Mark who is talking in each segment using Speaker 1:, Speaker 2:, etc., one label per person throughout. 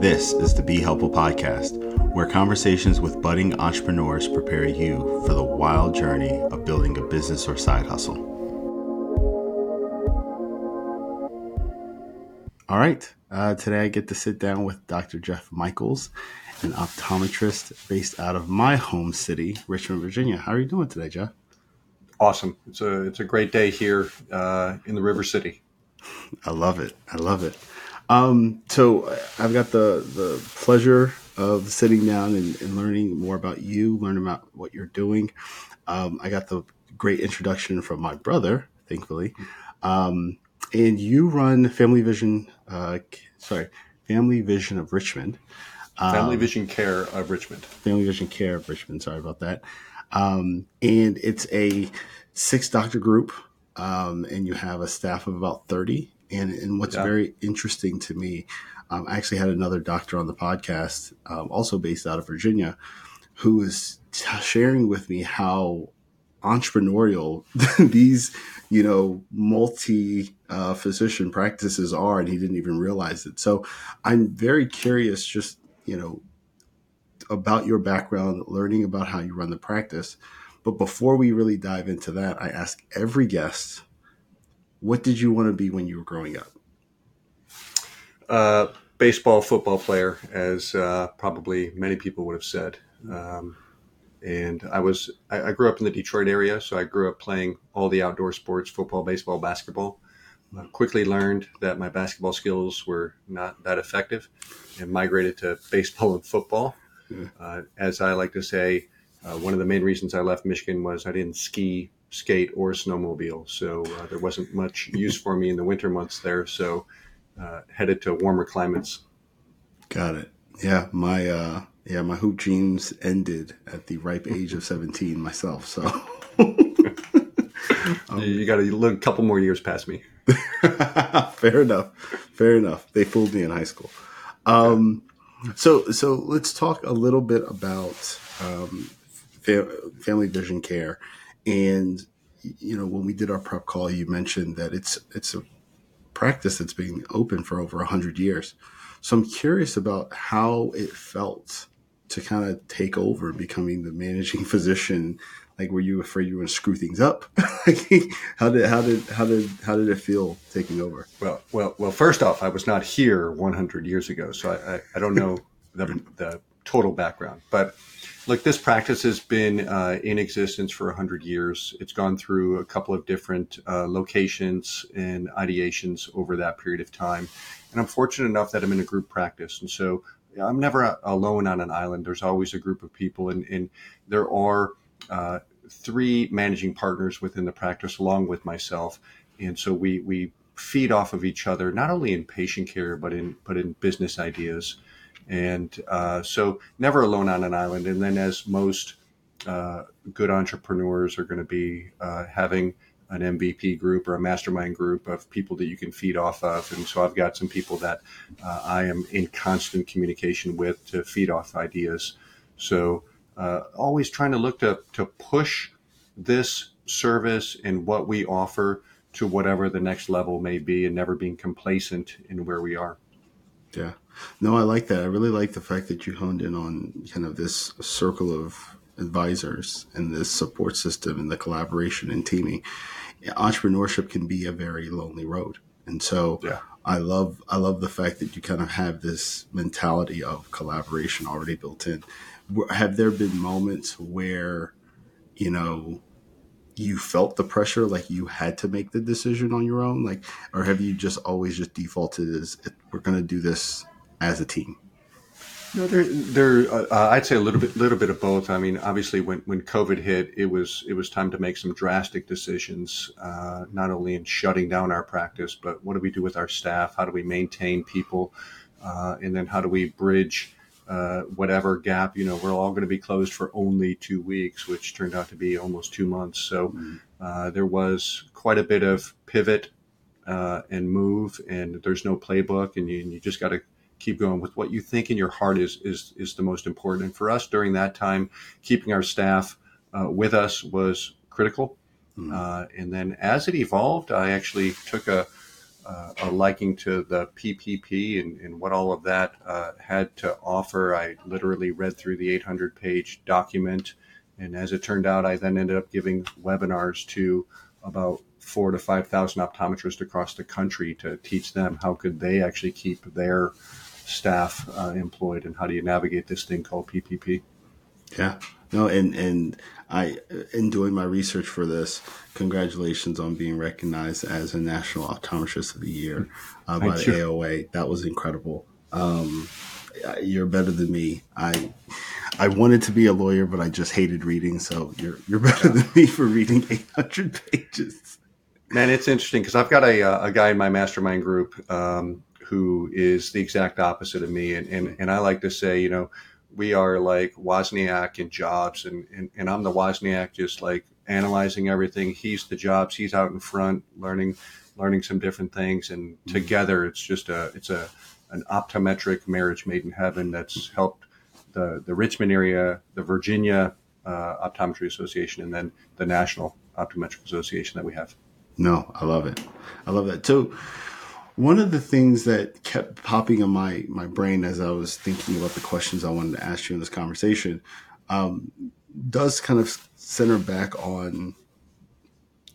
Speaker 1: This is the Be Helpful Podcast, where conversations with budding entrepreneurs prepare you for the wild journey of building a business or side hustle. All right, uh, today I get to sit down with Dr. Jeff Michaels, an optometrist based out of my home city, Richmond, Virginia. How are you doing today, Jeff?
Speaker 2: Awesome. It's a it's a great day here uh, in the River City.
Speaker 1: I love it. I love it. Um, so I've got the the pleasure of sitting down and, and, learning more about you, learning about what you're doing. Um, I got the great introduction from my brother, thankfully. Um, and you run Family Vision, uh, sorry, Family Vision of Richmond.
Speaker 2: Family um, Vision Care of Richmond.
Speaker 1: Family Vision Care of Richmond. Sorry about that. Um, and it's a six doctor group, um, and you have a staff of about 30 and and what's yeah. very interesting to me, um, I actually had another doctor on the podcast, um, also based out of Virginia, who was t- sharing with me how entrepreneurial these you know multi uh, physician practices are, and he didn't even realize it. So I'm very curious, just you know, about your background, learning about how you run the practice. But before we really dive into that, I ask every guest what did you want to be when you were growing up?
Speaker 2: Uh, baseball, football player, as uh, probably many people would have said. Um, and I was I, I, grew up in the Detroit area, so I grew up playing all the outdoor sports: football, baseball, basketball. I quickly learned that my basketball skills were not that effective, and migrated to baseball and football. Uh, as I like to say, uh, one of the main reasons I left Michigan was I didn't ski skate or snowmobile. So uh, there wasn't much use for me in the winter months there. So uh, headed to warmer climates.
Speaker 1: Got it. Yeah, my uh, yeah my hoop dreams ended at the ripe age of seventeen myself. So
Speaker 2: um, you got a couple more years past me.
Speaker 1: fair enough. Fair enough. They fooled me in high school. Um, so so let's talk a little bit about um, family vision care and you know, when we did our prep call, you mentioned that it's it's a practice that's been open for over hundred years. So I'm curious about how it felt to kind of take over becoming the managing physician. Like, were you afraid you were going to screw things up? how did how did how did how did it feel taking over?
Speaker 2: Well, well, well. First off, I was not here 100 years ago, so I, I, I don't know the, the total background, but Look, this practice has been uh, in existence for 100 years. It's gone through a couple of different uh, locations and ideations over that period of time. And I'm fortunate enough that I'm in a group practice. And so I'm never alone on an island. There's always a group of people, and, and there are uh, three managing partners within the practice, along with myself. And so we, we feed off of each other, not only in patient care, but in, but in business ideas. And uh, so, never alone on an island. And then, as most uh, good entrepreneurs are going to be uh, having an MVP group or a mastermind group of people that you can feed off of. And so, I've got some people that uh, I am in constant communication with to feed off ideas. So, uh, always trying to look to, to push this service and what we offer to whatever the next level may be and never being complacent in where we are.
Speaker 1: Yeah. No, I like that. I really like the fact that you honed in on kind of this circle of advisors and this support system and the collaboration and teaming. Entrepreneurship can be a very lonely road. And so yeah. I love I love the fact that you kind of have this mentality of collaboration already built in. Have there been moments where, you know, you felt the pressure like you had to make the decision on your own like or have you just always just defaulted as we're going to do this as a team?
Speaker 2: No, there, there. Uh, I'd say a little bit, little bit of both. I mean, obviously, when, when COVID hit, it was it was time to make some drastic decisions, uh, not only in shutting down our practice, but what do we do with our staff? How do we maintain people, uh, and then how do we bridge uh, whatever gap? You know, we're all going to be closed for only two weeks, which turned out to be almost two months. So mm-hmm. there was quite a bit of pivot uh, and move, and there's no playbook, and you, and you just got to keep going with what you think in your heart is is is the most important. And for us during that time, keeping our staff uh, with us was critical. Mm-hmm. Uh, and then as it evolved, I actually took a uh, a liking to the PPP and, and what all of that uh, had to offer. I literally read through the 800 page document. And as it turned out, I then ended up giving webinars to about four to 5,000 optometrists across the country to teach them how could they actually keep their staff uh, employed and how do you navigate this thing called PPP.
Speaker 1: Yeah. No, and and I, in doing my research for this, congratulations on being recognized as a National Optometrist of the Year uh, by the. AOA. That was incredible. Um, you're better than me. I I wanted to be a lawyer, but I just hated reading. So you're you're better than me for reading 800 pages.
Speaker 2: Man, it's interesting because I've got a uh, a guy in my mastermind group um, who is the exact opposite of me, and, and and I like to say, you know, we are like Wozniak and Jobs, and, and, and I'm the Wozniak, just like analyzing everything. He's the Jobs. He's out in front, learning learning some different things, and mm-hmm. together it's just a it's a an optometric marriage made in heaven that's helped the the Richmond area, the Virginia uh, Optometry Association, and then the National Optometric Association that we have.
Speaker 1: No, I love it. I love that too. One of the things that kept popping in my my brain as I was thinking about the questions I wanted to ask you in this conversation um, does kind of center back on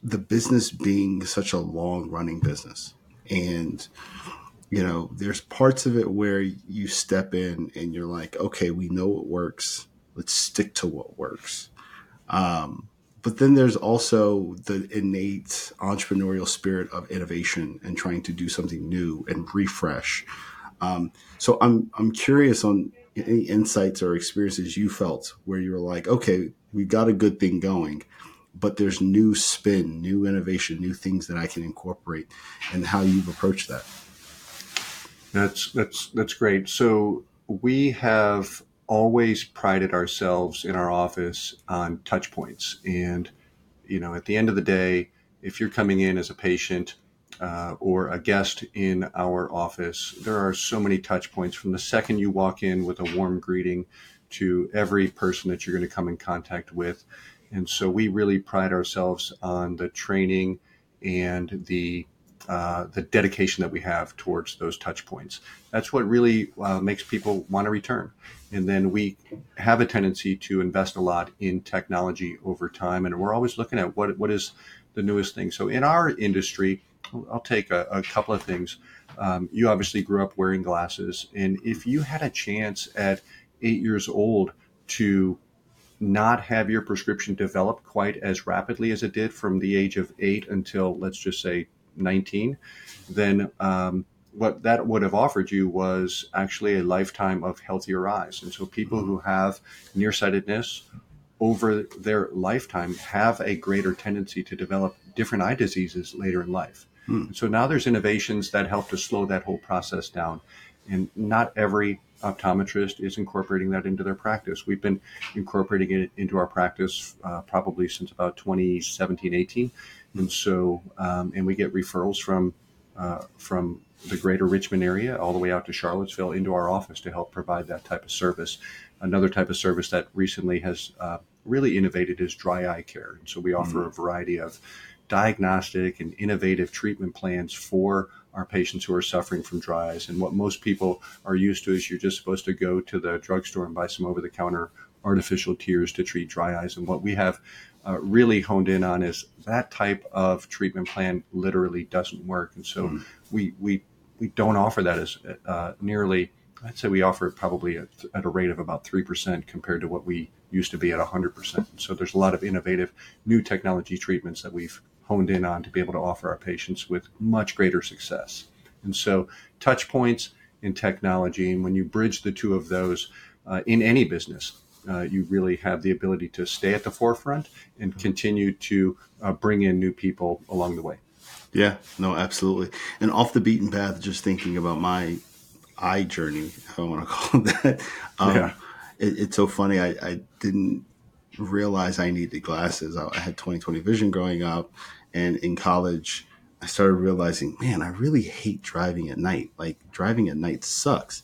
Speaker 1: the business being such a long running business. And you know there's parts of it where you step in and you're like okay we know what works. Let's stick to what works. Um, but then there's also the innate entrepreneurial spirit of innovation and trying to do something new and refresh. Um, so I'm I'm curious on any insights or experiences you felt where you were like, okay, we've got a good thing going, but there's new spin, new innovation, new things that I can incorporate, and how you've approached that.
Speaker 2: That's that's that's great. So we have always prided ourselves in our office on touch points. And, you know, at the end of the day, if you're coming in as a patient uh, or a guest in our office, there are so many touch points from the second you walk in with a warm greeting to every person that you're going to come in contact with. And so we really pride ourselves on the training and the uh, the dedication that we have towards those touch points. That's what really uh, makes people want to return. And then we have a tendency to invest a lot in technology over time, and we're always looking at what what is the newest thing. So in our industry, I'll take a, a couple of things. Um, you obviously grew up wearing glasses, and if you had a chance at eight years old to not have your prescription develop quite as rapidly as it did from the age of eight until let's just say 19, then um, what that would have offered you was actually a lifetime of healthier eyes. And so people who have nearsightedness over their lifetime have a greater tendency to develop different eye diseases later in life. Hmm. So now there's innovations that help to slow that whole process down. And not every optometrist is incorporating that into their practice. We've been incorporating it into our practice uh, probably since about 2017, 18. And so, um, and we get referrals from uh, from the greater Richmond area all the way out to Charlottesville into our office to help provide that type of service. Another type of service that recently has uh, really innovated is dry eye care. And so we offer mm-hmm. a variety of diagnostic and innovative treatment plans for our patients who are suffering from dry eyes. And what most people are used to is you're just supposed to go to the drugstore and buy some over the counter artificial tears to treat dry eyes. And what we have uh, really honed in on is that type of treatment plan literally doesn't work. And so mm. we, we, we don't offer that as uh, nearly, I'd say we offer it probably at, at, a rate of about 3% compared to what we used to be at 100%. So there's a lot of innovative new technology treatments that we've honed in on to be able to offer our patients with much greater success. And so touch points in technology, and when you bridge the two of those uh, in any business, uh, you really have the ability to stay at the forefront and mm-hmm. continue to uh, bring in new people along the way.
Speaker 1: Yeah, no, absolutely. And off the beaten path, just thinking about my eye journey, if I want to call it that. Um, yeah. It, it's so funny. I, I, didn't realize I needed glasses. I, I had 20/20 vision growing up, and in college, I started realizing, man, I really hate driving at night. Like driving at night sucks.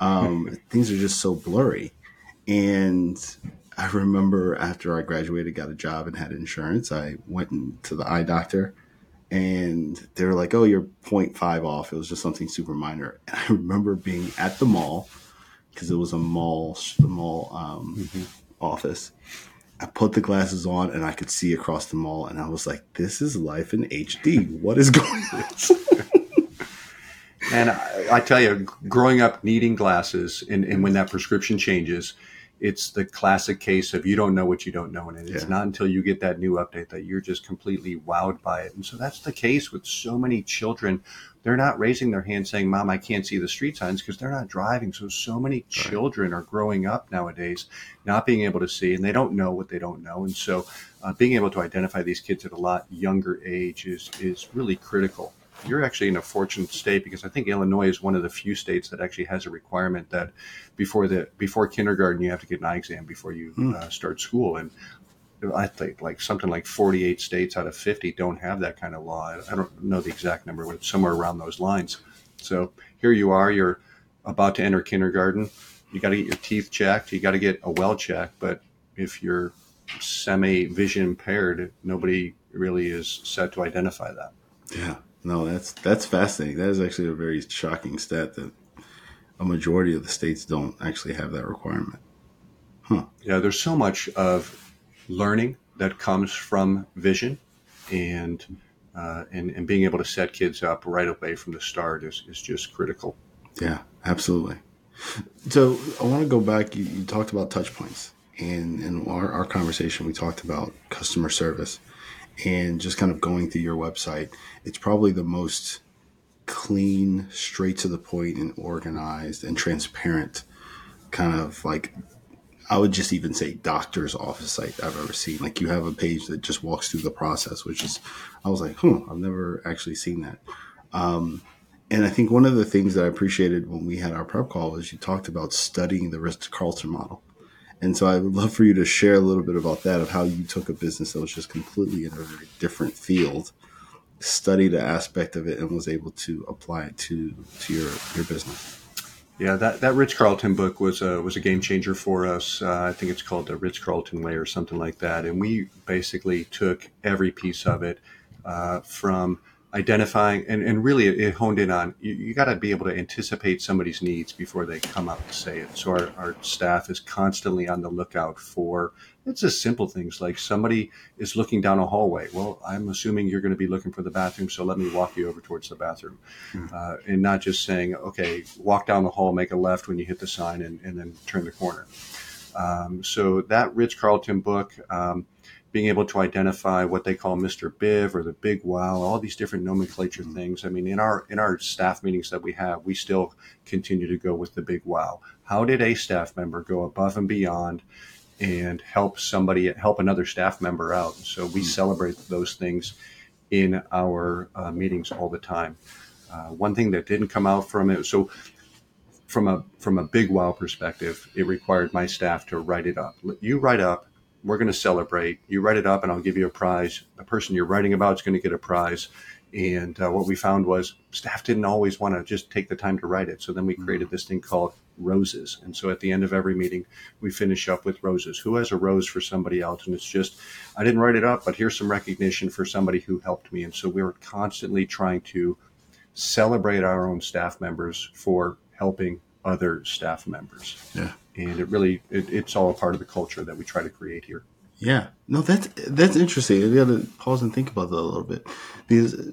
Speaker 1: Um, things are just so blurry. And I remember after I graduated, got a job and had insurance, I went to the eye doctor and they were like, "Oh, you're 0.5 off." It was just something super minor. And I remember being at the mall because it was a mall, the mall um, mm-hmm. Office. I put the glasses on and I could see across the mall, and I was like, "This is life in HD. What is going on?"
Speaker 2: and I, I, tell you, growing up needing glasses, and, and when that prescription changes, it's the classic case of you don't know what you don't know. And it's yeah. not until you get that new update that you're just completely wowed by it. And so that's the case with so many children. They're not raising their hand saying, Mom, I can't see the street signs because they're not driving. So, so many children are growing up nowadays not being able to see and they don't know what they don't know. And so, uh, being able to identify these kids at a lot younger age is, is really critical you're actually in a fortunate state because I think Illinois is one of the few states that actually has a requirement that before the before kindergarten you have to get an eye exam before you mm. uh, start school, and I think like something like 48 states out of 50 don't have that kind of law. I don't know the exact number, but it's somewhere around those lines. So here you are, you're about to enter kindergarten. You got to get your teeth checked. You got to get a well check. But if you're semi vision impaired, nobody really is set to identify that.
Speaker 1: Yeah. No, that's that's fascinating. That is actually a very shocking stat that a majority of the states don't actually have that requirement.
Speaker 2: Huh. Yeah, there's so much of learning that comes from vision, and uh, and and being able to set kids up right away from the start is is just critical.
Speaker 1: Yeah, absolutely. So I want to go back. You, you talked about touch points, and in our, our conversation, we talked about customer service and just kind of going through your website, it's probably the most clean, straight to the point, and organized and transparent kind of like I would just even say doctor's office site I've ever seen. Like you have a page that just walks through the process, which is I was like, hmm, I've never actually seen that. Um, and I think one of the things that I appreciated when we had our prep call was you talked about studying the Ritz Carlton model. And so I would love for you to share a little bit about that of how you took a business that was just completely in a very different field, studied an aspect of it, and was able to apply it to to your your business.
Speaker 2: Yeah, that, that Ritz Carlton book was a was a game changer for us. Uh, I think it's called the Ritz Carlton Way or something like that. And we basically took every piece of it uh, from identifying and, and really it honed in on you, you got to be able to anticipate somebody's needs before they come up and say it so our, our staff is constantly on the lookout for it's just simple things like somebody is looking down a hallway well i'm assuming you're going to be looking for the bathroom so let me walk you over towards the bathroom mm-hmm. uh, and not just saying okay walk down the hall make a left when you hit the sign and, and then turn the corner um, so that Ritz Carlton book um, being able to identify what they call Mr. Biv or the Big Wow, all these different nomenclature mm-hmm. things. I mean, in our in our staff meetings that we have, we still continue to go with the Big Wow. How did a staff member go above and beyond and help somebody help another staff member out? So we mm-hmm. celebrate those things in our uh, meetings all the time. Uh, one thing that didn't come out from it, so from a from a big wow perspective, it required my staff to write it up. You write up we're going to celebrate. You write it up, and I'll give you a prize. The person you're writing about is going to get a prize. And uh, what we found was staff didn't always want to just take the time to write it. So then we mm-hmm. created this thing called roses. And so at the end of every meeting, we finish up with roses. Who has a rose for somebody else? And it's just, I didn't write it up, but here's some recognition for somebody who helped me. And so we were constantly trying to celebrate our own staff members for helping other staff members.
Speaker 1: Yeah
Speaker 2: and it really it, it's all a part of the culture that we try to create here.
Speaker 1: Yeah, no, that's that's interesting. You got to pause and think about that a little bit because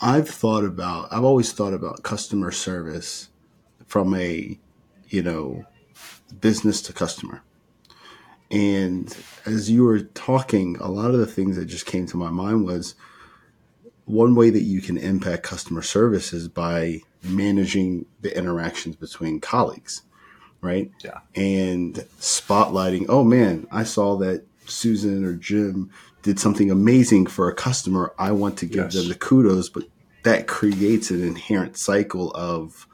Speaker 1: I've thought about I've always thought about customer service from a you know business to customer. And as you were talking, a lot of the things that just came to my mind was one way that you can impact customer service is by managing the interactions between colleagues right?
Speaker 2: Yeah.
Speaker 1: And spotlighting, oh man, I saw that Susan or Jim did something amazing for a customer. I want to give yes. them the kudos, but that creates an inherent cycle of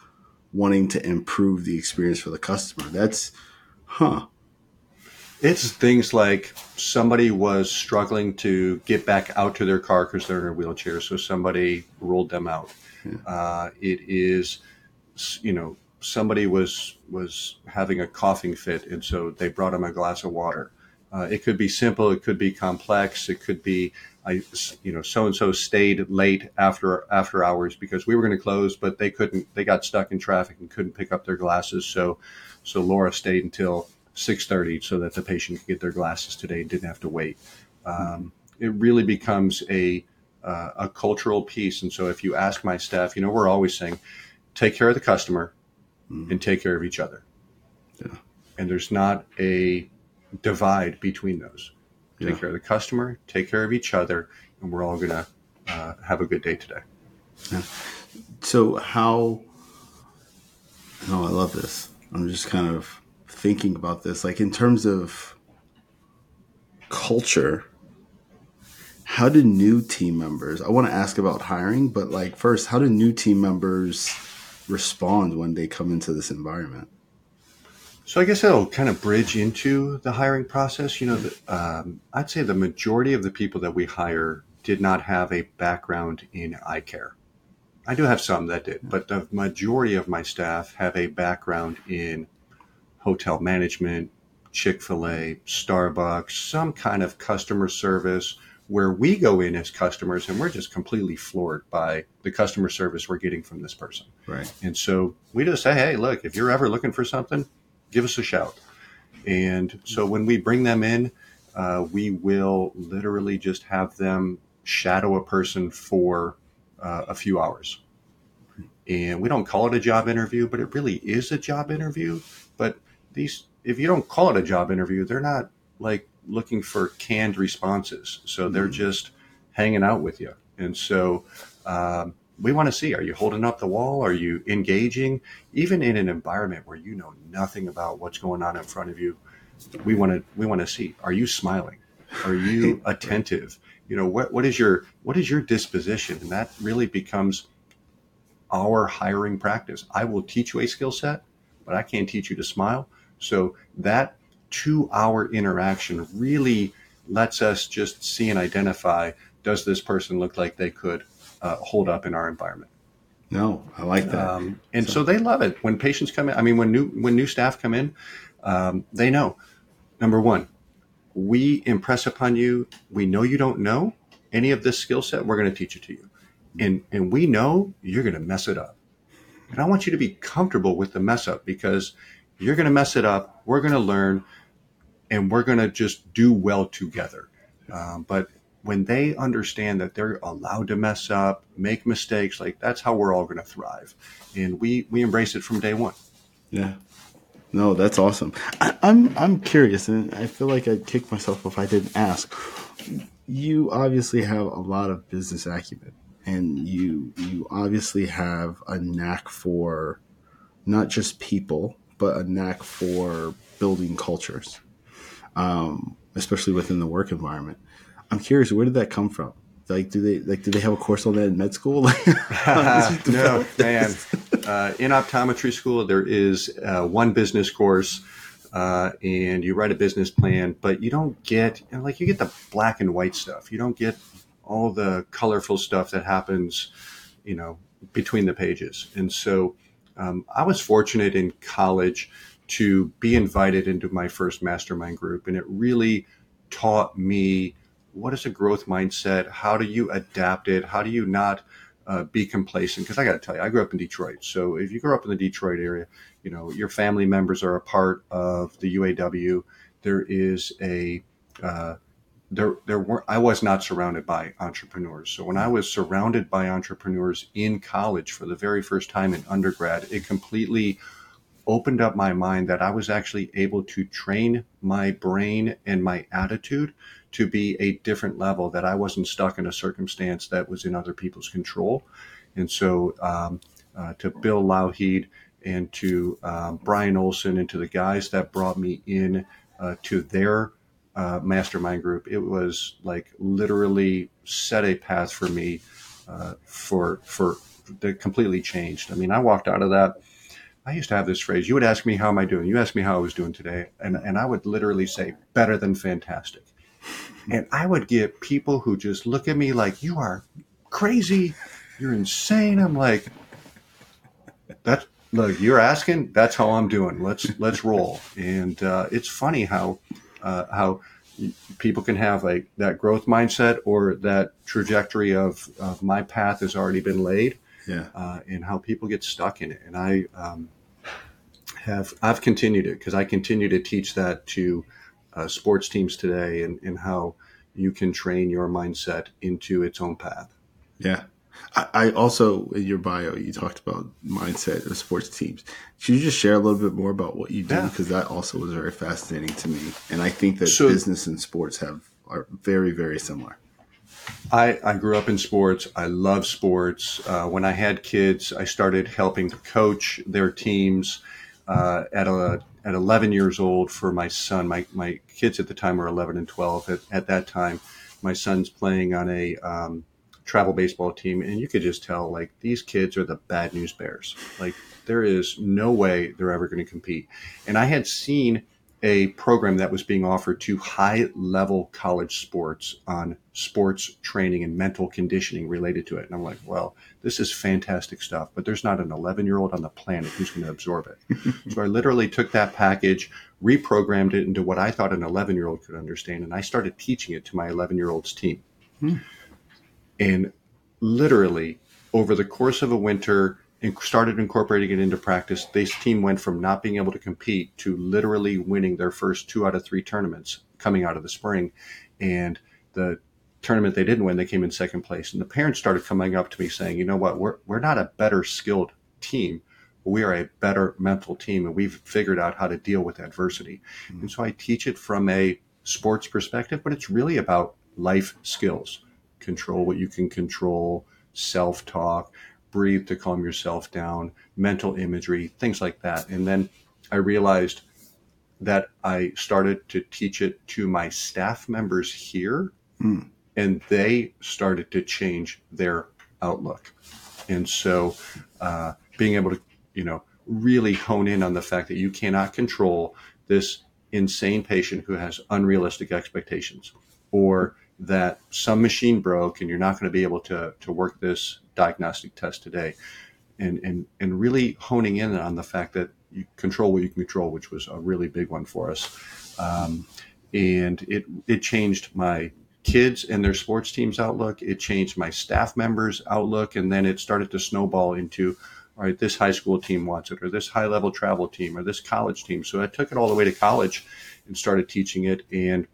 Speaker 1: wanting to improve the experience for the customer. That's, huh.
Speaker 2: It's things like somebody was struggling to get back out to their car because they're in a wheelchair, so somebody rolled them out. Yeah. Uh, it is, you know, somebody was was having a coughing fit, and so they brought him a glass of water. Uh, it could be simple, it could be complex, it could be I, you know, so and so stayed late after after hours because we were going to close, but they couldn't. They got stuck in traffic and couldn't pick up their glasses. So, so Laura stayed until six thirty so that the patient could get their glasses today and didn't have to wait. Um, it really becomes a uh, a cultural piece. And so, if you ask my staff, you know, we're always saying, take care of the customer mm-hmm. and take care of each other. Yeah. And there's not a divide between those take yeah. care of the customer, take care of each other, and we're all going to uh, have a good day today.
Speaker 1: Yeah. So, how? Oh, I love this. I'm just kind of thinking about this. Like, in terms of culture, how do new team members? I want to ask about hiring, but like, first, how do new team members respond when they come into this environment?
Speaker 2: So I guess that'll kind of bridge into the hiring process. You know, the, um, I'd say the majority of the people that we hire did not have a background in eye care. I do have some that did, but the majority of my staff have a background in hotel management, Chick fil A, Starbucks, some kind of customer service where we go in as customers and we're just completely floored by the customer service we're getting from this person.
Speaker 1: Right.
Speaker 2: And so we just say, hey, look, if you're ever looking for something, give us a shout. And so when we bring them in, uh, we will literally just have them shadow a person for uh, a few hours. And we don't call it a job interview, but it really is a job interview. But these, if you don't call it a job interview, they're not like looking for canned responses. So they're mm-hmm. just hanging out with you. And so um, we want to see are you holding up the wall? Are you engaging? Even in an environment where you know nothing about what's going on in front of you we want to we want to see are you smiling? Are you attentive? You know what what is your what is your disposition? And that really becomes our hiring practice. I will teach you a skill set but i can't teach you to smile. So that two hour interaction really lets us just see and identify does this person look like they could uh, hold up in our environment.
Speaker 1: No, I like that. Um,
Speaker 2: and so. so. they love it when patients come in. I mean, when new when new staff come in, um, they know. Number one, we impress upon you. We know you don't know any of this skill set. We're going to teach it to you, and and we know you're going to mess it up. And I want you to be comfortable with the mess up because you're going to mess it up. We're going to learn, and we're going to just do well together. Um, but when they understand that they're allowed to mess up, make mistakes, like that's how we're all going to thrive. And we we embrace it from day one.
Speaker 1: Yeah. No, that's awesome. I, am I'm, I'm curious, and I feel like I'd kick myself if I didn't ask. You obviously have a lot of business acumen, and you you obviously have a knack for not just people, but a knack for building cultures, um, especially within the work environment. I'm curious, where did that come from? Like, do they like do they have a course on that in med school?
Speaker 2: no, man. Uh, in optometry school, there is uh, one business course, uh, and you write a business plan, but you don't get you know, like you get the black and white stuff. You don't get all the colorful stuff that happens, you know, between the pages. And so, um, I was fortunate in college to be invited into my first mastermind group, and it really taught me what is a growth mindset? How do you adapt it? How do you not uh, be complacent? Because I got to tell you, I grew up in Detroit. So if you grew up in the Detroit area, you know your family members are a part of the UAW. There is a uh, there there were I was not surrounded by entrepreneurs. So when I was surrounded by entrepreneurs in college for the very first time in undergrad, it completely opened up my mind that I was actually able to train my brain and my attitude to be a different level, that I wasn't stuck in a circumstance that was in other people's control. And so um, uh, to Bill Lougheed and to um, Brian Olson and to the guys that brought me in uh, to their uh, mastermind group, it was like literally set a path for me uh, for for that completely changed. I mean, I walked out of that. I used to have this phrase. You would ask me, "How am I doing?" You ask me how I was doing today, and and I would literally say, "Better than fantastic." And I would get people who just look at me like, you are crazy. You're insane. I'm like, that's, look, you're asking, that's how I'm doing. Let's, let's roll. And uh, it's funny how, uh, how people can have like that growth mindset or that trajectory of, of my path has already been laid
Speaker 1: yeah
Speaker 2: uh, and how people get stuck in it and i um, have i've continued it because i continue to teach that to uh, sports teams today and, and how you can train your mindset into its own path
Speaker 1: yeah I, I also in your bio you talked about mindset of sports teams. Could you just share a little bit more about what you do
Speaker 2: Yeah.
Speaker 1: because that also was very fascinating to me, and I think that
Speaker 2: So-
Speaker 1: business and sports have are very very similar.
Speaker 2: I, I grew up in sports. I love sports. Uh, when I had kids, I started helping to coach their teams uh, at a, at 11 years old for my son. My, my kids at the time were 11 and 12. At, at that time, my son's playing on a um, travel baseball team, and you could just tell like these kids are the bad news bears. Like there is no way they're ever going to compete. And I had seen a program that was being offered to high level college sports on sports training and mental conditioning related to it. And I'm like, well, this is fantastic stuff, but there's not an 11 year old on the planet who's going to absorb it. so I literally took that package, reprogrammed it into what I thought an 11 year old could understand, and I started teaching it to my 11 year old's team. Hmm. And literally, over the course of a winter, started incorporating it into practice. This team went from not being able to compete to literally winning their first two out of three tournaments coming out of the spring. And the tournament they didn't win, they came in second place. And the parents started coming up to me saying, you know what, we're, we're not a better skilled team. We are a better mental team, and we've figured out how to deal with adversity. Hmm. And so I teach it from a sports perspective, but it's really about life skills control what you can control, self talk, breathe to calm yourself down, mental imagery, things like that. And then I realized that I started to teach it to my staff members here,
Speaker 1: Mm.
Speaker 2: and they started to change their outlook. And so, uh, being able to, you know, really hone in on the fact that you cannot control this insane patient who has unrealistic expectations, or that some machine broke and you're not going to be able to to work this diagnostic test today, and and and really honing in on the fact that you control what you can control, which was a really big one for us, um, and it it changed my kids and their sports teams outlook. It changed my staff members' outlook, and then it started to snowball into. All right, this high school team wants it, or this high level travel team, or this college team. So I took it all the way to college and started teaching it. And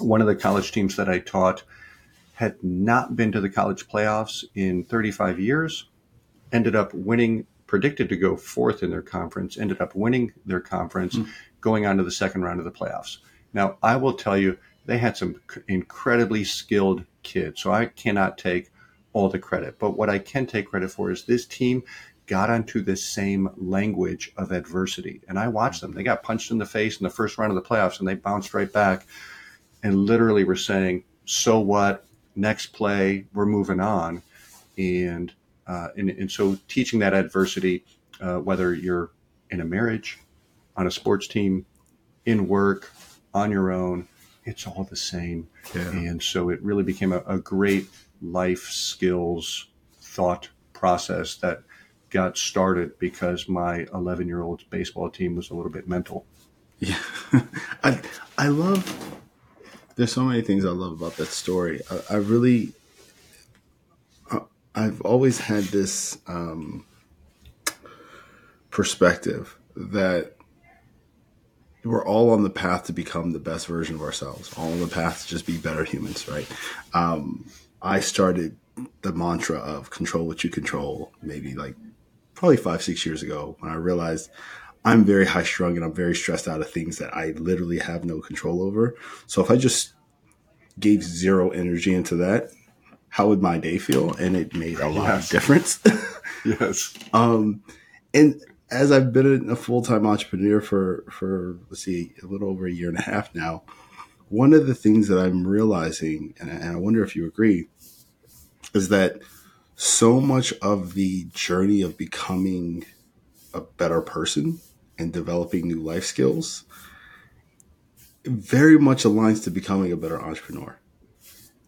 Speaker 2: one of the college teams that I taught had not been to the college playoffs in 35 years, ended up winning, predicted to go fourth in their conference, ended up winning their conference, hmm. going on to the second round of the playoffs. Now, I will tell you, they had some incredibly skilled kids, so I cannot take all the credit. But what I can take credit for is this team got onto the same language of adversity. And I watched hmm. them. They got punched in the face in the first round of the playoffs and they bounced right back and literally were saying, so what? Next play, we're moving on. And, uh, and, and so teaching that adversity, uh, whether you're in a marriage, on a sports team, in work, on your own, it's all the same.
Speaker 1: Yeah.
Speaker 2: And so it really became a, a great life skills thought process that got started because my 11 year old baseball team was a little bit mental.
Speaker 1: Yeah, I I love. There's so many things I love about that story. I, I really, I, I've always had this um, perspective that we're all on the path to become the best version of ourselves. All on the path to just be better humans, right? Um, I started the mantra of control what you control, maybe like probably five six years ago when I realized I'm very high strung and I'm very stressed out of things that I literally have no control over. So if I just gave zero energy into that, how would my day feel? And it made a lot of difference.
Speaker 2: Yes.
Speaker 1: um, and as I've been a full time entrepreneur for for let's see a little over a year and a half now, one of the things that I'm realizing, and I, and I wonder if you agree, is that so much of the journey of becoming a better person and developing new life skills very much aligns to becoming a better entrepreneur.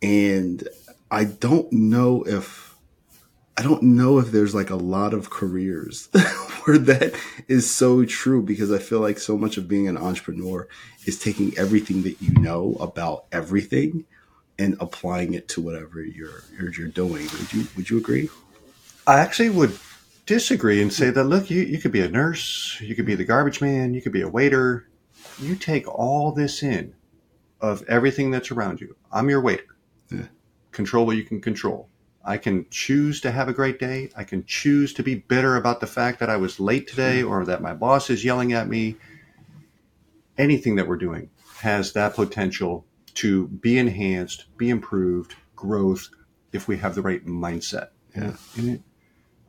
Speaker 1: And I don't know if I don't know if there's like a lot of careers where that is so true because I feel like so much of being an entrepreneur is taking everything that you know about everything and applying it to whatever you're you're, you're doing. Would you would you agree?
Speaker 2: I actually would disagree and say that look, you, you could be a nurse, you could be the garbage man, you could be a waiter. You take all this in of everything that's around you. I'm your waiter. Yeah. Control what you can control. I can choose to have a great day. I can choose to be bitter about the fact that I was late today mm-hmm. or that my boss is yelling at me. Anything that we're doing has that potential to be enhanced, be improved, growth if we have the right mindset. Yeah. And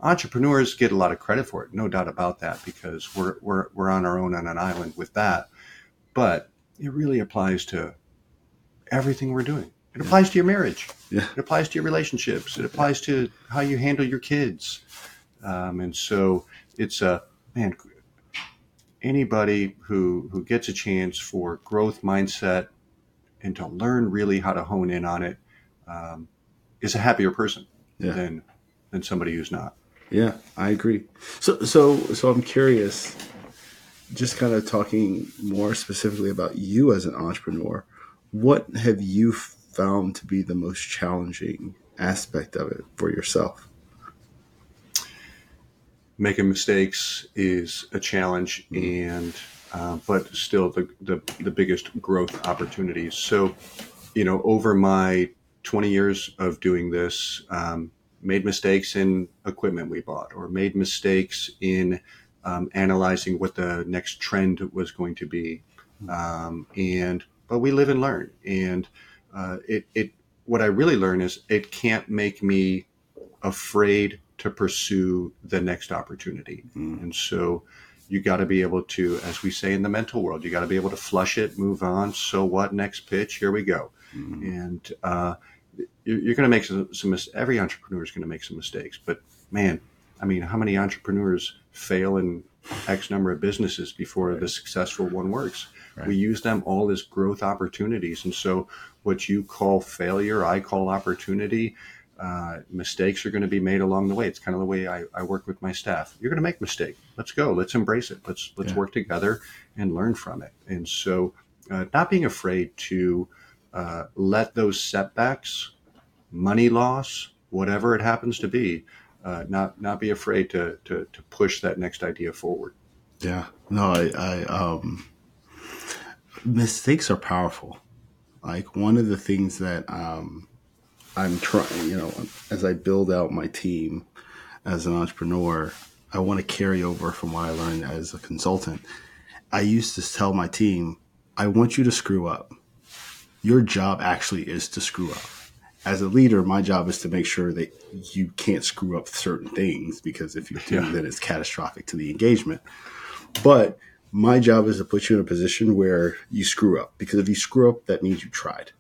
Speaker 2: entrepreneurs get a lot of credit for it, no doubt about that, because we're, we're, we're on our own on an island with that. But it really applies to everything we're doing. It applies to your marriage. Yeah. It applies to your relationships. It applies to how you handle your kids. Um, and so it's a man. Anybody who who gets a chance for growth mindset and to learn really how to hone in on it um, is a happier person yeah. than than somebody who's not.
Speaker 1: Yeah, I agree. So so so I'm curious, just kind of talking more specifically about you as an entrepreneur. What have you found to be the most challenging aspect of it for yourself?
Speaker 2: Making mistakes is a challenge, mm-hmm. and uh, but still the, the the biggest growth opportunities. So, you know, over my 20 years of doing this, um, made mistakes in equipment we bought, or made mistakes in um, analyzing what the next trend was going to be, um, and but we live and learn, and uh, it, it what I really learn is it can't make me afraid to pursue the next opportunity. Mm. And so you got to be able to, as we say in the mental world, you got to be able to flush it, move on. So what? Next pitch. Here we go. Mm. And uh, you're going to make some, some. Every entrepreneur is going to make some mistakes, but man, I mean, how many entrepreneurs fail in X number of businesses before the successful one works? Right. We use them all as growth opportunities. And so, what you call failure, I call opportunity. Uh, mistakes are going to be made along the way. It's kind of the way I, I work with my staff. You're going to make a mistake. Let's go. Let's embrace it. Let's let's yeah. work together and learn from it. And so, uh, not being afraid to uh, let those setbacks, money loss, whatever it happens to be, uh, not not be afraid to, to to push that next idea forward.
Speaker 1: Yeah. No, I, I um, mistakes are powerful. Like one of the things that um, I'm trying, you know, as I build out my team as an entrepreneur, I want to carry over from what I learned as a consultant. I used to tell my team, I want you to screw up. Your job actually is to screw up. As a leader, my job is to make sure that you can't screw up certain things because if you do, yeah. then it's catastrophic to the engagement. But my job is to put you in a position where you screw up because if you screw up that means you tried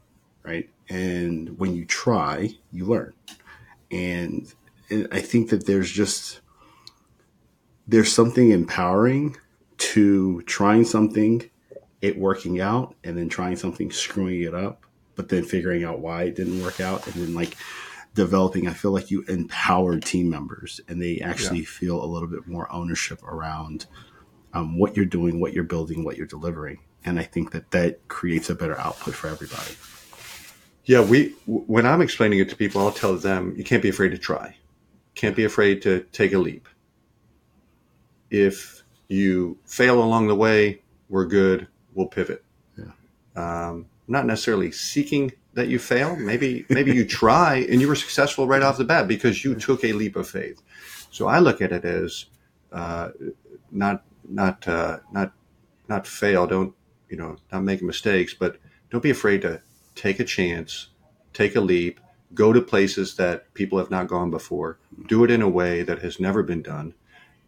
Speaker 1: right and when you try you learn and, and i think that there's just there's something empowering to trying something it working out and then trying something screwing it up but then figuring out why it didn't work out and then like developing i feel like you empower team members and they actually yeah. feel a little bit more ownership around um, what you're doing, what you're building, what you're delivering. And I think that that creates a better output for everybody.
Speaker 2: Yeah, we when I'm explaining it to people, I'll tell them you can't be afraid to try. Can't be afraid to take a leap. If you fail along the way, we're good. We'll pivot. Yeah. Um, not necessarily seeking that you fail. Maybe maybe you try and you were successful right off the bat because you took a leap of faith. So I look at it as uh, not not uh, not not fail. Don't you know? Not make mistakes, but don't be afraid to take a chance, take a leap, go to places that people have not gone before, do it in a way that has never been done,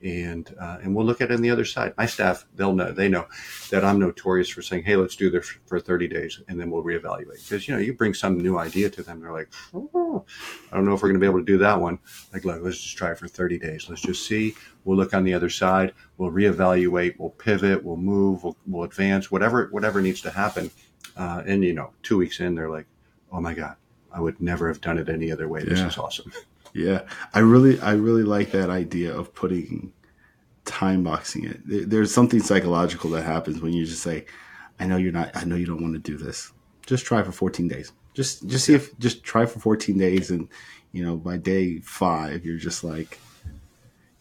Speaker 2: and uh, and we'll look at it on the other side. My staff, they'll know, they know that I'm notorious for saying, "Hey, let's do this for 30 days, and then we'll reevaluate." Because you know, you bring some new idea to them, they're like, oh, "I don't know if we're going to be able to do that one." Like, look, let's just try it for 30 days. Let's just see. We'll look on the other side. We'll reevaluate. We'll pivot. We'll move. We'll, we'll advance. Whatever whatever needs to happen. Uh, and you know, two weeks in, they're like, "Oh my god, I would never have done it any other way. This yeah. is awesome."
Speaker 1: Yeah, I really, I really like that idea of putting time boxing it. There's something psychological that happens when you just say, "I know you're not. I know you don't want to do this. Just try for 14 days. Just just see if just try for 14 days, and you know by day five you're just like,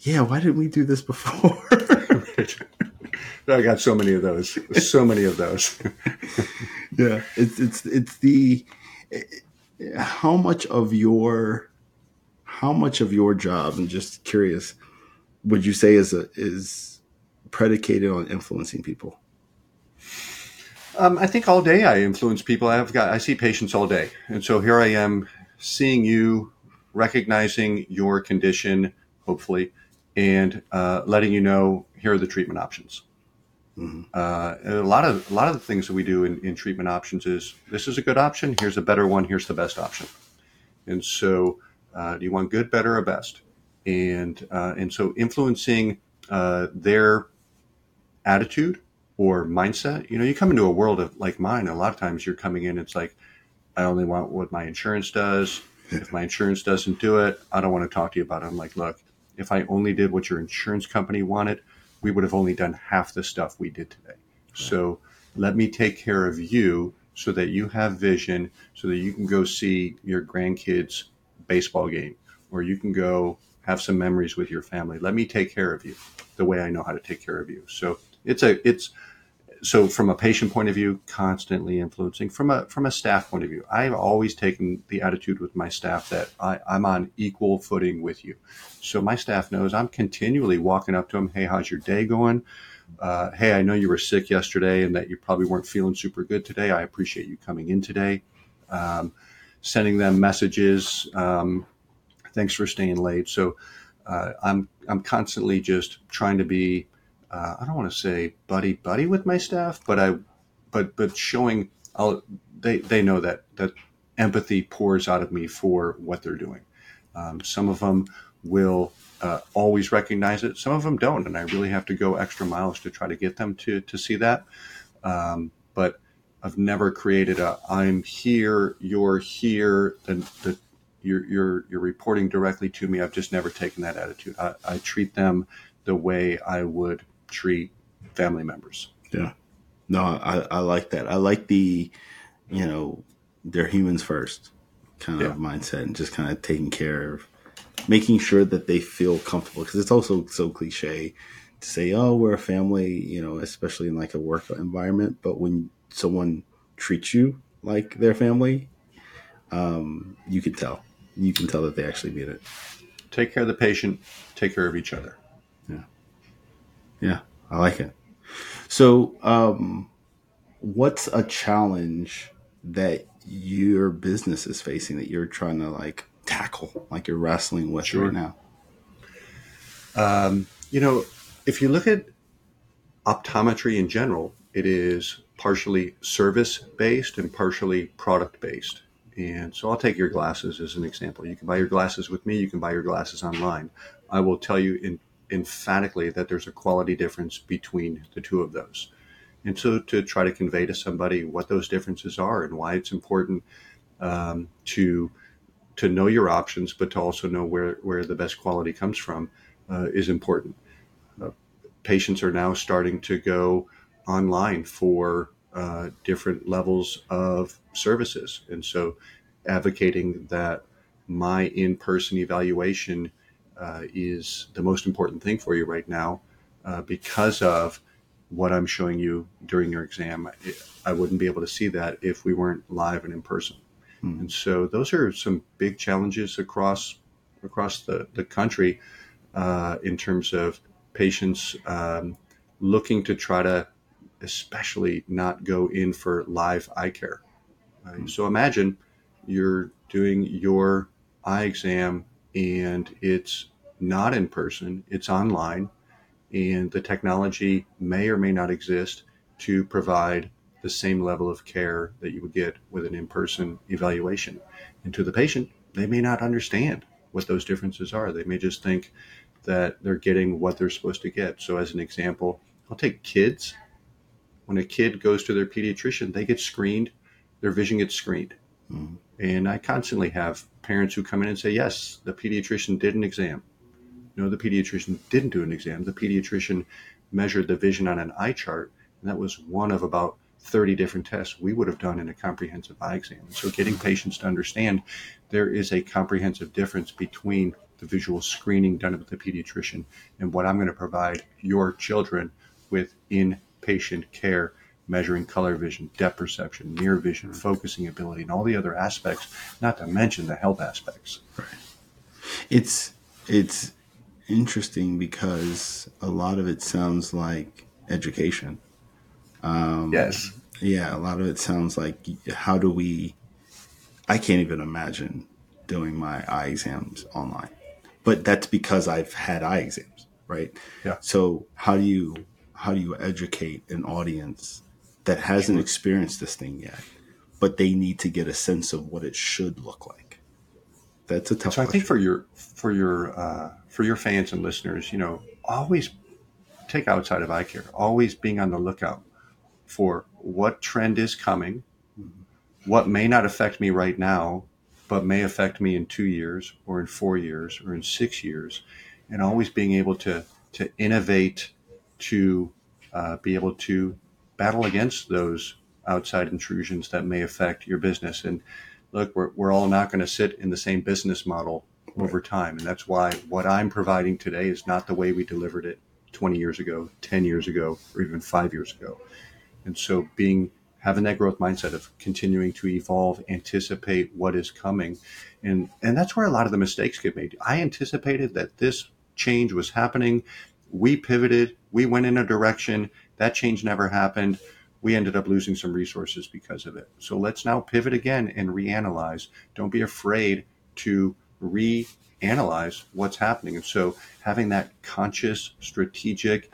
Speaker 1: yeah, why didn't we do this before?
Speaker 2: I got so many of those. So many of those.
Speaker 1: yeah, it's it's it's the eh, eh, how much of your how much of your job. I'm just curious would you say is a, is predicated on influencing people?
Speaker 2: Um, I think all day I influence people. I've got I see patients all day, and so here I am seeing you, recognizing your condition, hopefully, and uh, letting you know here are the treatment options. Mm-hmm. Uh, a lot of a lot of the things that we do in, in treatment options is this is a good option. Here's a better one. Here's the best option. And so, uh, do you want good, better, or best? and uh, and so influencing uh, their attitude or mindset. You know, you come into a world of like mine. A lot of times you're coming in. It's like I only want what my insurance does. If my insurance doesn't do it, I don't want to talk to you about it. I'm like, look, if I only did what your insurance company wanted, we would have only done half the stuff we did today. Right. So let me take care of you so that you have vision, so that you can go see your grandkids' baseball game, or you can go have some memories with your family. Let me take care of you the way I know how to take care of you. So it's a it's so from a patient point of view, constantly influencing. From a from a staff point of view, I've always taken the attitude with my staff that I, I'm on equal footing with you. So my staff knows I'm continually walking up to them. Hey, how's your day going? Uh, hey, I know you were sick yesterday and that you probably weren't feeling super good today. I appreciate you coming in today. Um, sending them messages. Um, thanks for staying late. So uh, I'm I'm constantly just trying to be uh, I don't want to say buddy buddy with my staff, but I but but showing I'll, they they know that that empathy pours out of me for what they're doing. Um, some of them will uh, always recognize it. Some of them don't, and I really have to go extra miles to try to get them to to see that. Um, but I've never created a I'm here, you're here. The, the you're you're you're reporting directly to me. I've just never taken that attitude. I, I treat them the way I would treat family members.
Speaker 1: Yeah. No, I, I like that. I like the, you know, they're humans first kind of yeah. mindset and just kind of taking care of making sure that they feel comfortable because it's also so cliche to say, oh, we're a family, you know, especially in like a work environment. But when someone treats you like their family, um, you can tell you can tell that they actually mean it.
Speaker 2: Take care of the patient, take care of each other.
Speaker 1: Yeah. Yeah, I like it. So, um, what's a challenge that your business is facing that you're trying to like tackle, like you're wrestling with sure. right now?
Speaker 2: Um, you know, if you look at optometry in general, it is partially service based and partially product based. And so I'll take your glasses as an example. You can buy your glasses with me, you can buy your glasses online. I will tell you in, emphatically that there's a quality difference between the two of those. And so to try to convey to somebody what those differences are and why it's important um, to to know your options, but to also know where, where the best quality comes from uh, is important. Uh, patients are now starting to go online for uh, different levels of services. And so advocating that my in person evaluation uh, is the most important thing for you right now uh, because of what I'm showing you during your exam. I wouldn't be able to see that if we weren't live and in person. Hmm. And so those are some big challenges across across the, the country uh, in terms of patients um, looking to try to especially not go in for live eye care. Uh, so imagine you're doing your eye exam and it's not in person, it's online, and the technology may or may not exist to provide the same level of care that you would get with an in person evaluation. And to the patient, they may not understand what those differences are. They may just think that they're getting what they're supposed to get. So, as an example, I'll take kids when a kid goes to their pediatrician, they get screened, their vision gets screened. Mm-hmm. And I constantly have parents who come in and say, Yes, the pediatrician did an exam. No, the pediatrician didn't do an exam. The pediatrician measured the vision on an eye chart, and that was one of about 30 different tests we would have done in a comprehensive eye exam. So, getting patients to understand there is a comprehensive difference between the visual screening done with the pediatrician and what I'm going to provide your children with inpatient care, measuring color vision, depth perception, near vision, focusing ability, and all the other aspects, not to mention the health aspects.
Speaker 1: Right. It's, it's, interesting because a lot of it sounds like education
Speaker 2: um, yes.
Speaker 1: Yeah, a lot of it sounds like how do we? I can't even imagine doing my eye exams online, but that's because I've had eye exams, right?
Speaker 2: Yeah.
Speaker 1: So how do you how do you educate an audience that hasn't experienced this thing yet, but they need to get a sense of what it should look like? That's a tough.
Speaker 2: So
Speaker 1: I
Speaker 2: think for your for your uh, for your fans and listeners, you know, always take outside of eye care. Always being on the lookout for what trend is coming, what may not affect me right now, but may affect me in two years or in four years or in six years, and always being able to to innovate to uh, be able to battle against those outside intrusions that may affect your business. And look, we're, we're all not going to sit in the same business model over time. And that's why what I'm providing today is not the way we delivered it 20 years ago, 10 years ago, or even five years ago. And so being having that growth mindset of continuing to evolve, anticipate what is coming. And and that's where a lot of the mistakes get made. I anticipated that this change was happening. We pivoted, we went in a direction, that change never happened. We ended up losing some resources because of it. So let's now pivot again and reanalyze. Don't be afraid to reanalyze what's happening. And so having that conscious, strategic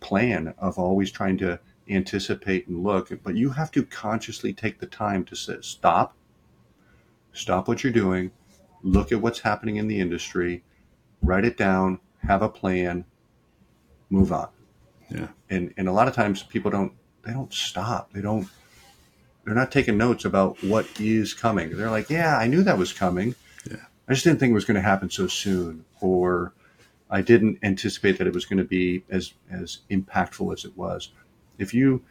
Speaker 2: plan of always trying to anticipate and look, but you have to consciously take the time to say, stop, stop what you're doing, look at what's happening in the industry, write it down, have a plan, move on.
Speaker 1: Yeah.
Speaker 2: And and a lot of times people don't they don't stop. They don't they're not taking notes about what is coming. They're like, yeah, I knew that was coming.
Speaker 1: Yeah.
Speaker 2: I just didn't think it was going to happen so soon or I didn't anticipate that it was going to be as as impactful as it was if you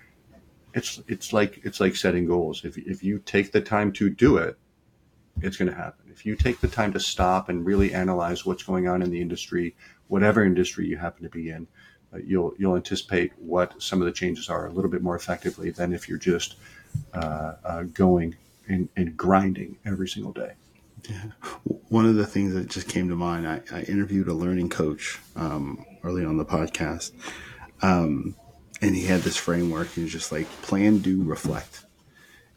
Speaker 2: it's it's like it's like setting goals if, if you take the time to do it it's going to happen if you take the time to stop and really analyze what's going on in the industry whatever industry you happen to be in you'll you'll anticipate what some of the changes are a little bit more effectively than if you're just uh, uh, going and, and grinding every single day
Speaker 1: yeah. One of the things that just came to mind, I, I interviewed a learning coach um, early on the podcast. Um, and he had this framework. He was just like plan, do, reflect.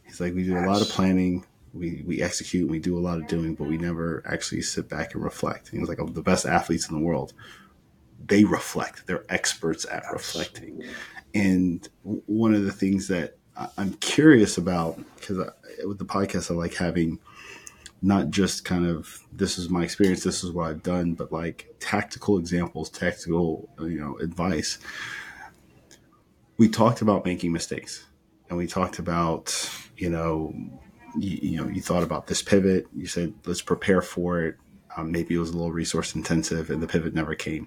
Speaker 1: He's like, we do a lot of planning, we we execute, we do a lot of doing, but we never actually sit back and reflect. he was like, the best athletes in the world, they reflect. They're experts at reflecting. And one of the things that I'm curious about because with the podcast, I like having not just kind of this is my experience, this is what I've done, but like tactical examples, tactical you know advice we talked about making mistakes and we talked about you know you, you, know you thought about this pivot you said let's prepare for it um, maybe it was a little resource intensive and the pivot never came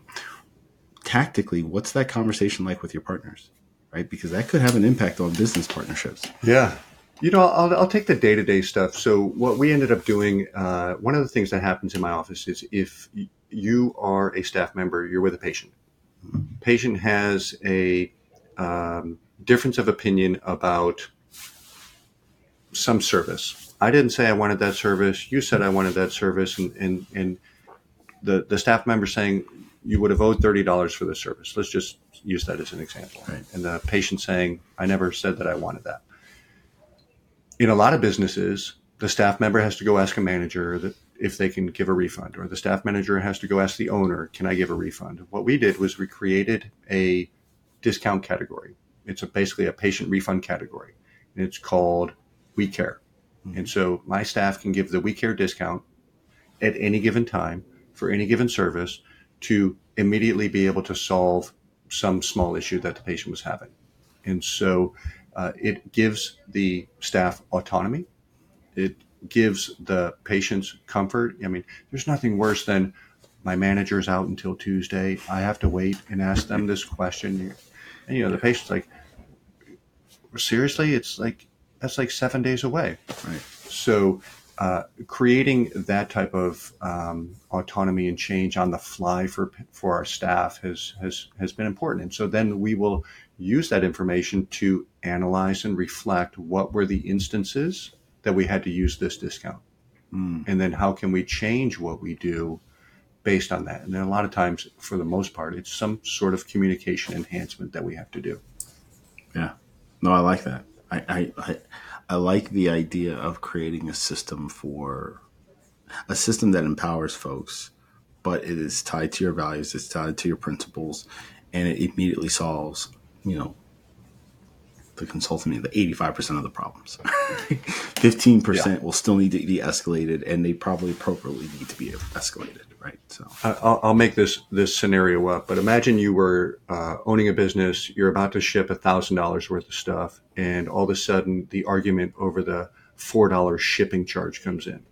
Speaker 1: tactically what's that conversation like with your partners right because that could have an impact on business partnerships
Speaker 2: yeah you know i'll, I'll take the day-to-day stuff so what we ended up doing uh, one of the things that happens in my office is if you are a staff member you're with a patient mm-hmm. patient has a um, difference of opinion about some service. I didn't say I wanted that service. You said I wanted that service, and and, and the the staff member saying you would have owed thirty dollars for the service. Let's just use that as an example.
Speaker 1: Right.
Speaker 2: And the patient saying I never said that I wanted that. In a lot of businesses, the staff member has to go ask a manager that if they can give a refund, or the staff manager has to go ask the owner, "Can I give a refund?" What we did was we created a discount category. It's a, basically a patient refund category. And it's called We Care. Mm-hmm. And so my staff can give the We Care discount at any given time for any given service to immediately be able to solve some small issue that the patient was having. And so uh, it gives the staff autonomy. It gives the patients comfort. I mean, there's nothing worse than my manager's out until Tuesday. I have to wait and ask them this question. And, you know, the patient's like, seriously? It's like, that's like seven days away.
Speaker 1: Right.
Speaker 2: So, uh, creating that type of um, autonomy and change on the fly for for our staff has has has been important. And so then we will use that information to analyze and reflect what were the instances that we had to use this discount, mm. and then how can we change what we do based on that. And then a lot of times, for the most part, it's some sort of communication enhancement that we have to do.
Speaker 1: Yeah, no, I like that. I, I, I I like the idea of creating a system for a system that empowers folks, but it is tied to your values, it's tied to your principles, and it immediately solves, you know, the consultant the 85% of the problems. 15% yeah. will still need to be escalated and they probably appropriately need to be escalated right? So
Speaker 2: I'll, I'll make this this scenario up, but imagine you were uh, owning a business, you're about to ship a thousand dollars worth of stuff, and all of a sudden the argument over the four dollars shipping charge comes in,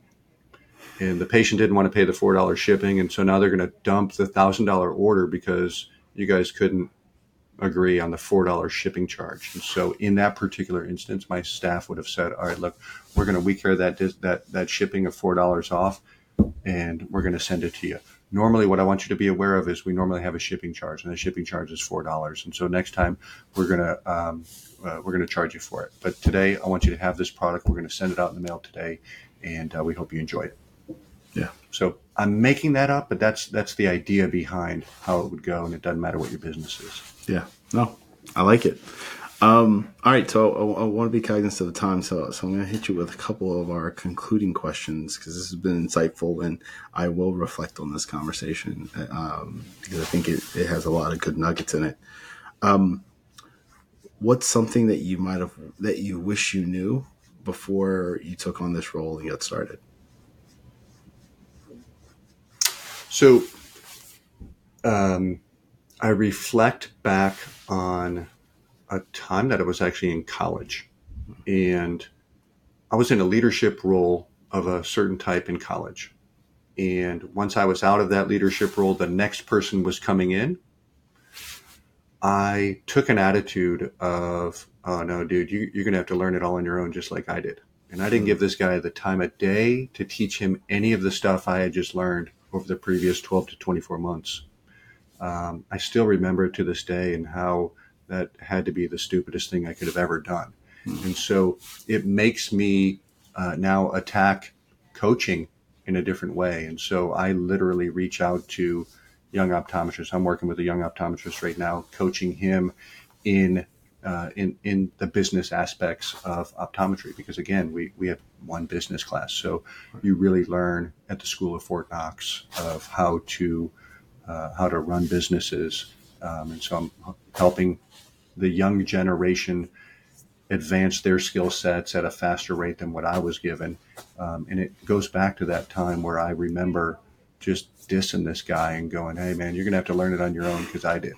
Speaker 2: and the patient didn't want to pay the four dollars shipping, and so now they're going to dump the thousand dollar order because you guys couldn't agree on the four dollars shipping charge. And so in that particular instance, my staff would have said, "All right, look, we're going to we care that that that shipping of four dollars off." And we're going to send it to you. Normally, what I want you to be aware of is we normally have a shipping charge, and the shipping charge is four dollars. And so next time we're going to um, uh, we're going to charge you for it. But today, I want you to have this product. We're going to send it out in the mail today, and uh, we hope you enjoy it.
Speaker 1: Yeah.
Speaker 2: So I'm making that up, but that's that's the idea behind how it would go, and it doesn't matter what your business is.
Speaker 1: Yeah. No, I like it. Um, all right, so I, I, want to be cognizant of the time, so so I'm going to hit you with a couple of our concluding questions because this has been insightful, and I will reflect on this conversation um, because I think it, it has a lot of good nuggets in it. Um, what's something that you might have that you wish you knew before you took on this role and got started?
Speaker 2: So, um, I reflect back on a time that I was actually in college, and I was in a leadership role of a certain type in college. And once I was out of that leadership role, the next person was coming in. I took an attitude of, oh no, dude, you, you're going to have to learn it all on your own, just like I did. And I didn't give this guy the time of day to teach him any of the stuff I had just learned over the previous 12 to 24 months. Um, I still remember to this day and how that had to be the stupidest thing I could have ever done. Mm-hmm. And so it makes me uh, now attack coaching in a different way. And so I literally reach out to young optometrists. I'm working with a young optometrist right now, coaching him in uh, in in the business aspects of optometry because again we we have one business class so you really learn at the school of hard knocks of how to uh, how to run businesses um, and so I'm helping the young generation advance their skill sets at a faster rate than what I was given. Um, and it goes back to that time where I remember just dissing this guy and going, "Hey, man, you're gonna have to learn it on your own because I did."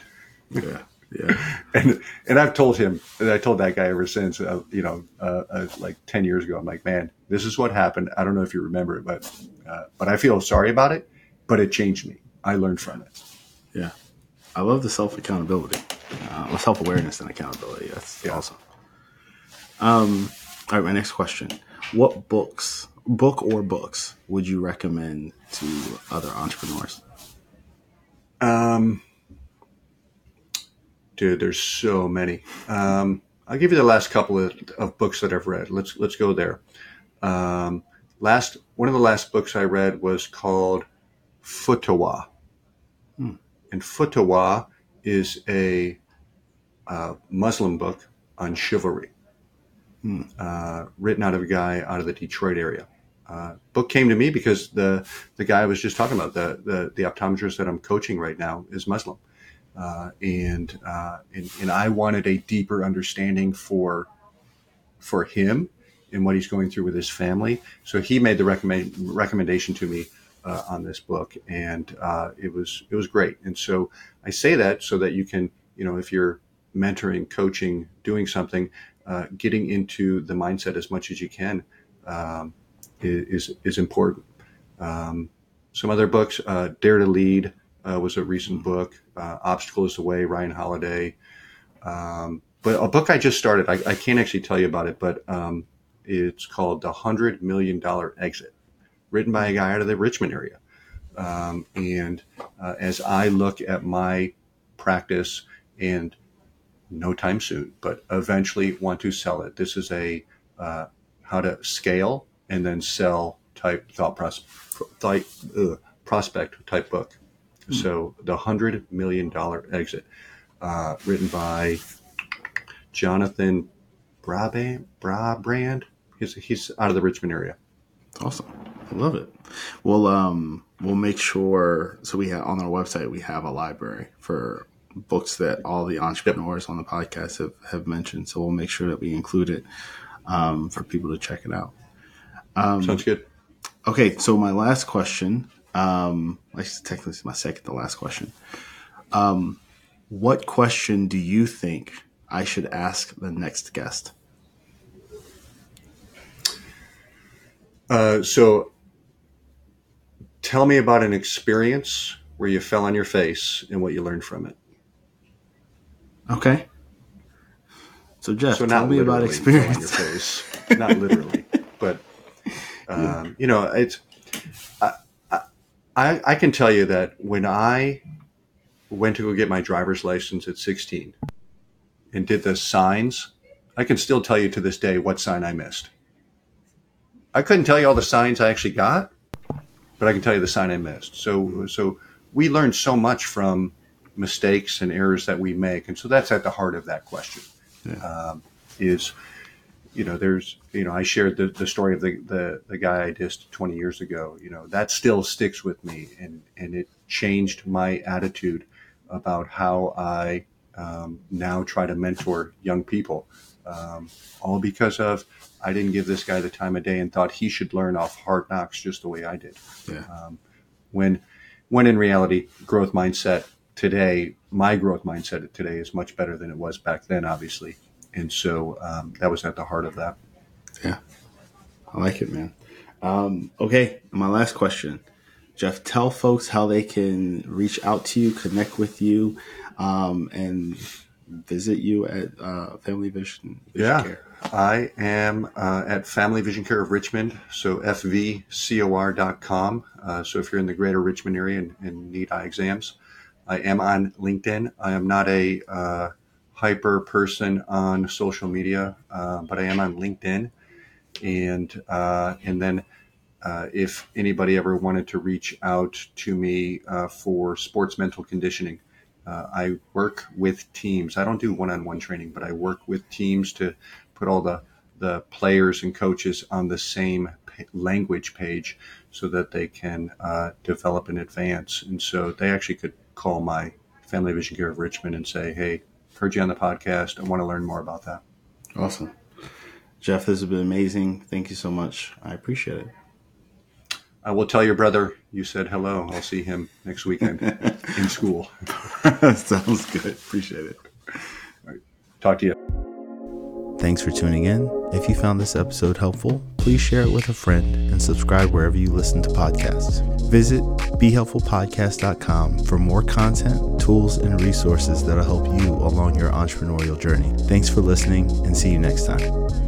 Speaker 1: Yeah, yeah.
Speaker 2: and and I've told him, and I told that guy ever since, uh, you know, uh, uh, like ten years ago. I'm like, man, this is what happened. I don't know if you remember it, but uh, but I feel sorry about it. But it changed me. I learned from it.
Speaker 1: Yeah, I love the self accountability uh, self awareness and accountability. That's yeah. awesome. Um, all right, my next question: What books, book or books, would you recommend to other entrepreneurs?
Speaker 2: Um, dude, there's so many. Um, I'll give you the last couple of, of books that I've read. Let's let's go there. Um, last one of the last books I read was called Futuwah, hmm. And is a uh, Muslim book on chivalry, hmm. uh, written out of a guy out of the Detroit area. Uh, book came to me because the the guy I was just talking about, the the, the optometrist that I'm coaching right now, is Muslim, uh, and, uh, and and I wanted a deeper understanding for for him and what he's going through with his family. So he made the recommend recommendation to me uh, on this book, and uh, it was it was great. And so I say that so that you can, you know, if you're mentoring, coaching, doing something, uh, getting into the mindset as much as you can um, is is important. Um, some other books. Uh, Dare to Lead uh, was a recent book. Uh, Obstacle is the Way, Ryan Holiday. Um, but a book I just started, I, I, can't actually tell you about it, but um, it's called The $100 Million Exit, written by a guy out of the Richmond area. Um, and uh, as I look at my practice and no time soon, but eventually want to sell it, this is a uh, how to scale and then sell type thought pros- type, uh, prospect type book. Mm. So the hundred million dollar exit, uh, written by Jonathan Brabrand. Brabrand. He's he's out of the Richmond area.
Speaker 1: Awesome, I love it. Well, um, we'll make sure. So we have on our website we have a library for books that all the entrepreneurs yep. on the podcast have, have mentioned. So we'll make sure that we include it um, for people to check it out.
Speaker 2: Um, Sounds good.
Speaker 1: Okay, so my last question, um, I technically my second to last question. Um, what question do you think I should ask the next guest?
Speaker 2: Uh, so, tell me about an experience where you fell on your face and what you learned from it.
Speaker 1: Okay. So Jeff, so tell me about experience. On your face.
Speaker 2: not literally, but um, you know, it's. I, I I can tell you that when I went to go get my driver's license at 16 and did the signs, I can still tell you to this day what sign I missed. I couldn't tell you all the signs I actually got, but I can tell you the sign I missed. So so we learn so much from mistakes and errors that we make, and so that's at the heart of that question yeah. um, is you know there's you know i shared the, the story of the, the the guy i dissed 20 years ago you know that still sticks with me and and it changed my attitude about how i um, now try to mentor young people um, all because of i didn't give this guy the time of day and thought he should learn off hard knocks just the way i did yeah. Um, when when in reality growth mindset today, my growth mindset today is much better than it was back then, obviously. And so um, that was at the heart of that.
Speaker 1: Yeah. I like it, man. Um, okay. My last question. Jeff, tell folks how they can reach out to you, connect with you, um, and visit you at uh, Family Vision,
Speaker 2: Vision yeah. Care. I am uh, at Family Vision Care of Richmond, so fvcor.com. Uh, so if you're in the greater Richmond area and, and need eye exams, I am on LinkedIn. I am not a uh, hyper person on social media, uh, but I am on LinkedIn. And uh, and then uh, if anybody ever wanted to reach out to me uh, for sports mental conditioning, uh, I work with teams. I don't do one-on-one training, but I work with teams to put all the the players and coaches on the same language page so that they can develop in advance. And so they actually could call my Family Vision Care of Richmond and say, hey, heard you on the podcast. I want to learn more about that.
Speaker 1: Awesome. Jeff, this has been amazing. Thank you so much. I appreciate it.
Speaker 2: I will tell your brother you said hello. I'll see him next weekend in school.
Speaker 1: Sounds good. Appreciate it.
Speaker 2: All right. Talk to you.
Speaker 1: Thanks for tuning in. If you found this episode helpful, please share it with a friend and subscribe wherever you listen to podcasts. Visit BeHelpfulPodcast.com for more content, tools, and resources that'll help you along your entrepreneurial journey. Thanks for listening and see you next time.